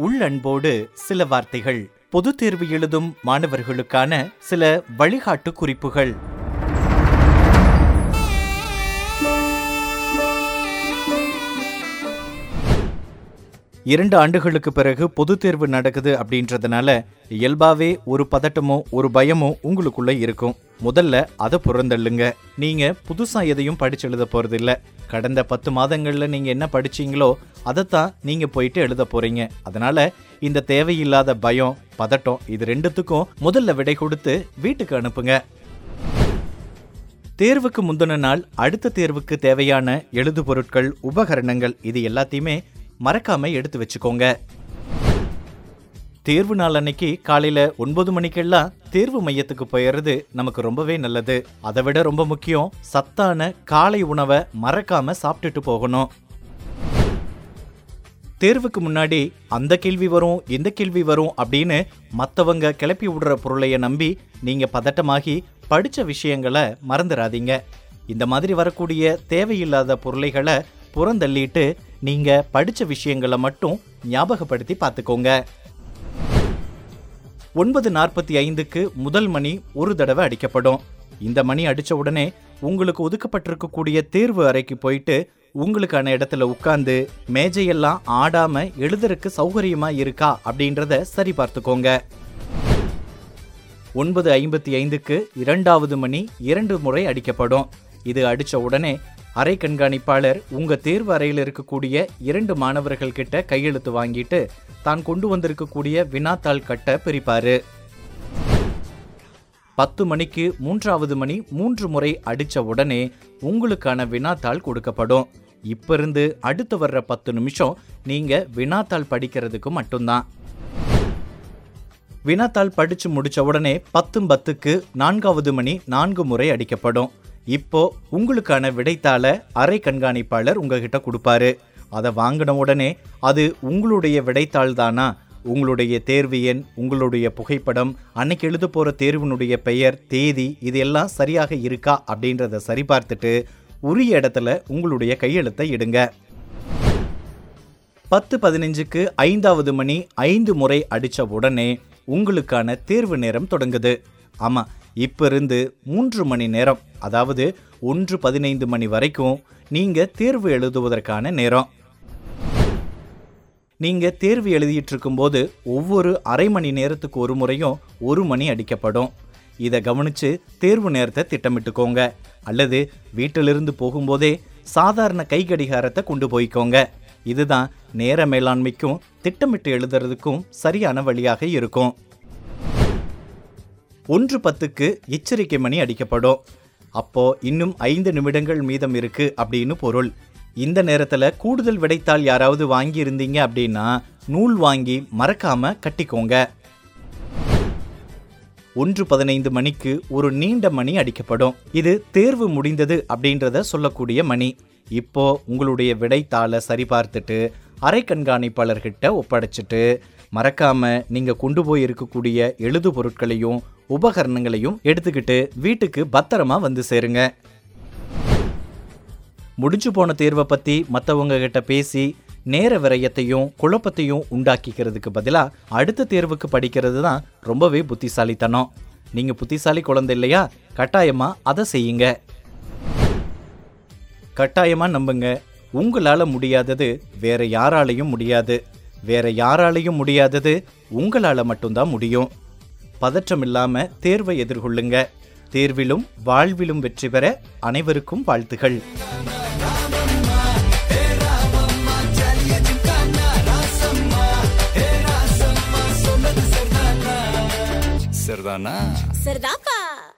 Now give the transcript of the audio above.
உள்ளன்போடு சில வார்த்தைகள். பொது தேர்வு எழுதும் மாணவர்களுக்கான சில வழிகாட்டு குறிப்புகள். இரண்டு ஆண்டுகளுக்கு பிறகு பொது தேர்வு நடக்குது அப்படின்றதுனால இயல்பாவே ஒரு பதட்டமோ ஒரு பயமோ உங்களுக்குள்ள இருக்கும். முதல்ல அதை புறந்தள்ளுங்க. நீங்க புதுசா எதையும் படிச்சு எழுத போறது இல்ல கடந்த பத்து மாதங்கள்ல நீங்க என்ன படிச்சீங்களோ அதைத்தான் நீங்க போயிட்டு எழுத போறீங்க. அதனால இந்த தேவையில்லாத பயம் பதட்டம் இது ரெண்டுத்துக்கும் முதல்ல விடை கொடுத்து வீட்டுக்கு அனுப்புங்க. தேர்வுக்கு முந்தின நாள் அடுத்த தேர்வுக்கு தேவையான எழுது பொருட்கள் உபகரணங்கள் இது எல்லாத்தையுமே மறக்காம எடுத்து வச்சுக்கோங்க. தேர்வு நாள் அன்னைக்கு காலையில ஒன்பது மணிக்கெல்லாம் தேர்வு மையத்துக்கு போயிடுறது நமக்கு ரொம்பவே நல்லது. அதை விட ரொம்ப முக்கியம் சத்தான காலை உணவை மறக்காம சாப்பிட்டுட்டு போகணும். தேர்வுக்கு முன்னாடி அந்த கேள்வி வரும் இந்த கேள்வி வரும் அப்படின்னு மற்றவங்க கிளப்பி விடுற பொருளையை நம்பி நீங்கள் பதட்டமாகி படித்த விஷயங்களை மறந்துடாதீங்க இந்த மாதிரி வரக்கூடிய தேவையில்லாத பொருளைகளை புறந்தள்ளிட்டு நீங்கள் படித்த விஷயங்களை மட்டும் ஞாபகப்படுத்தி பார்த்துக்கோங்க. ஒன்பது நாற்பத்தி ஐந்துக்கு முதல் மணி ஒரு தடவை அடிக்கப்படும். இந்த மணி அடித்த உடனே உங்களுக்கு ஒதுக்கப்பட்டிருக்கக்கூடிய தேர்வு அறைக்கு போயிட்டு உங்களுக்கான இடத்துல உட்கார்ந்து மேஜையெல்லாம் ஆடாம எழுதுறதுக்கு சௌகரியமா இருக்கா அப்படின்றத சரி பார்த்துக்கோங்க. ஒன்பது ஐம்பத்தி ஐந்துக்கு இரண்டாவது மணி இரண்டு முறை அடிக்கப்படும். இது அடித்த உடனே அறை கண்காணிப்பாளர் உங்க தேர்வு அறையில் இருக்கக்கூடிய இரண்டு மாணவர்கள் கிட்ட கையெழுத்து வாங்கிட்டு தான் கொண்டு வந்திருக்கக்கூடிய வினாத்தாள் கட்ட பிரிப்பாரு. பத்து மணிக்கு மூன்றாவது மணி மூன்று முறை அடித்த உடனே உங்களுக்கான வினாத்தாள் கொடுக்கப்படும். இப்ப இருந்து அடுத்து வர்ற பத்து நிமிஷம் நீங்கள் வினாத்தாள் படிக்கிறதுக்கு மட்டும்தான். வினாத்தாள் படித்து முடித்த உடனே பத்தும் பத்துக்கு நான்காவது மணி நான்கு முறை அடிக்கப்படும். இப்போ உங்களுக்கான விடைத்தாளை அறை கண்காணிப்பாளர் உங்ககிட்ட கொடுப்பாரு. அதை வாங்கின உடனே அது உங்களுடைய விடைத்தாள் தானா உங்களுடைய தேர்வு எண் உங்களுடைய புகைப்படம் அன்னைக்கு எழுத போகிற தேர்வினுடைய பெயர் தேதி இது எல்லாம் சரியாக இருக்கா அப்படின்றத சரிபார்த்துட்டு உரிய இடத்துல உங்களுடைய கையெழுத்தை இடுங்க. பத்து பதினஞ்சுக்கு ஐந்தாவது மணி ஐந்து முறை அடித்த உடனே உங்களுக்கான தேர்வு நேரம் தொடங்குது. ஆமாம் இப்போ இருந்து மூன்று மணி நேரம் அதாவது ஒன்று பதினைந்து மணி வரைக்கும் நீங்கள் தேர்வு எழுதுவதற்கான நேரம். நீங்கள் தேர்வு எழுதிட்டு இருக்கும்போது ஒவ்வொரு அரை மணி நேரத்துக்கு ஒரு முறையும் ஒரு மணி அடிக்கப்படும். இதை கவனித்து தேர்வு நேரத்தை திட்டமிட்டுக்கோங்க. அல்லது வீட்டிலிருந்து போகும்போதே சாதாரண கை கடிகாரத்தை கொண்டு போய்க்கோங்க. இதுதான் நேர மேலாண்மைக்கும் திட்டமிட்டு எழுதுறதுக்கும் சரியான வழியாக இருக்கும். ஒன்று பத்துக்கு எச்சரிக்கை மணி அடிக்கப்படும். அப்போ இன்னும் ஐந்து நிமிடங்கள் மீதம் இருக்கு அப்படின்னு பொருள். இந்த நேரத்தில் கூடுதல் விடைத்தாள் யாராவது வாங்கி இருந்தீங்க அப்படின்னா நூல் வாங்கி மறக்காம கட்டிக்கோங்க. ஒன்று பதினைந்து மணிக்கு ஒரு நீண்ட மணி அடிக்கப்படும். இது தேர்வு முடிந்தது அப்படின்றத சொல்லக்கூடிய மணி. இப்போ உங்களுடைய விடைத்தாளை சரிபார்த்துட்டு அரை கண்காணிப்பாளர்கிட்ட ஒப்படைச்சிட்டு மறக்காம நீங்க கொண்டு போய் இருக்கக்கூடிய எழுது பொருட்களையும் உபகரணங்களையும் எடுத்துக்கிட்டு வீட்டுக்கு பத்திரமா வந்து சேருங்க. முடிஞ்சு போன தேர்வை பற்றி மற்றவங்க கிட்ட பேசி நேர விரயத்தையும் குழப்பத்தையும் உண்டாக்கிக்கிறதுக்கு பதிலாக அடுத்த தேர்வுக்கு படிக்கிறது தான் ரொம்பவே புத்திசாலித்தனம். நீங்கள் புத்திசாலி குழந்தை இல்லையா? கட்டாயமாக அதை செய்யுங்க. கட்டாயமாக நம்புங்க. உங்களால் முடியாதது வேற யாராலையும் முடியாது. வேற யாராலையும் முடியாதது உங்களால் மட்டும்தான் முடியும். பதற்றம் இல்லாமல் தேர்வை எதிர்கொள்ளுங்க. தேர்விலும் வாழ்விலும் வெற்றி பெற அனைவருக்கும் வாழ்த்துகள். ना सरदार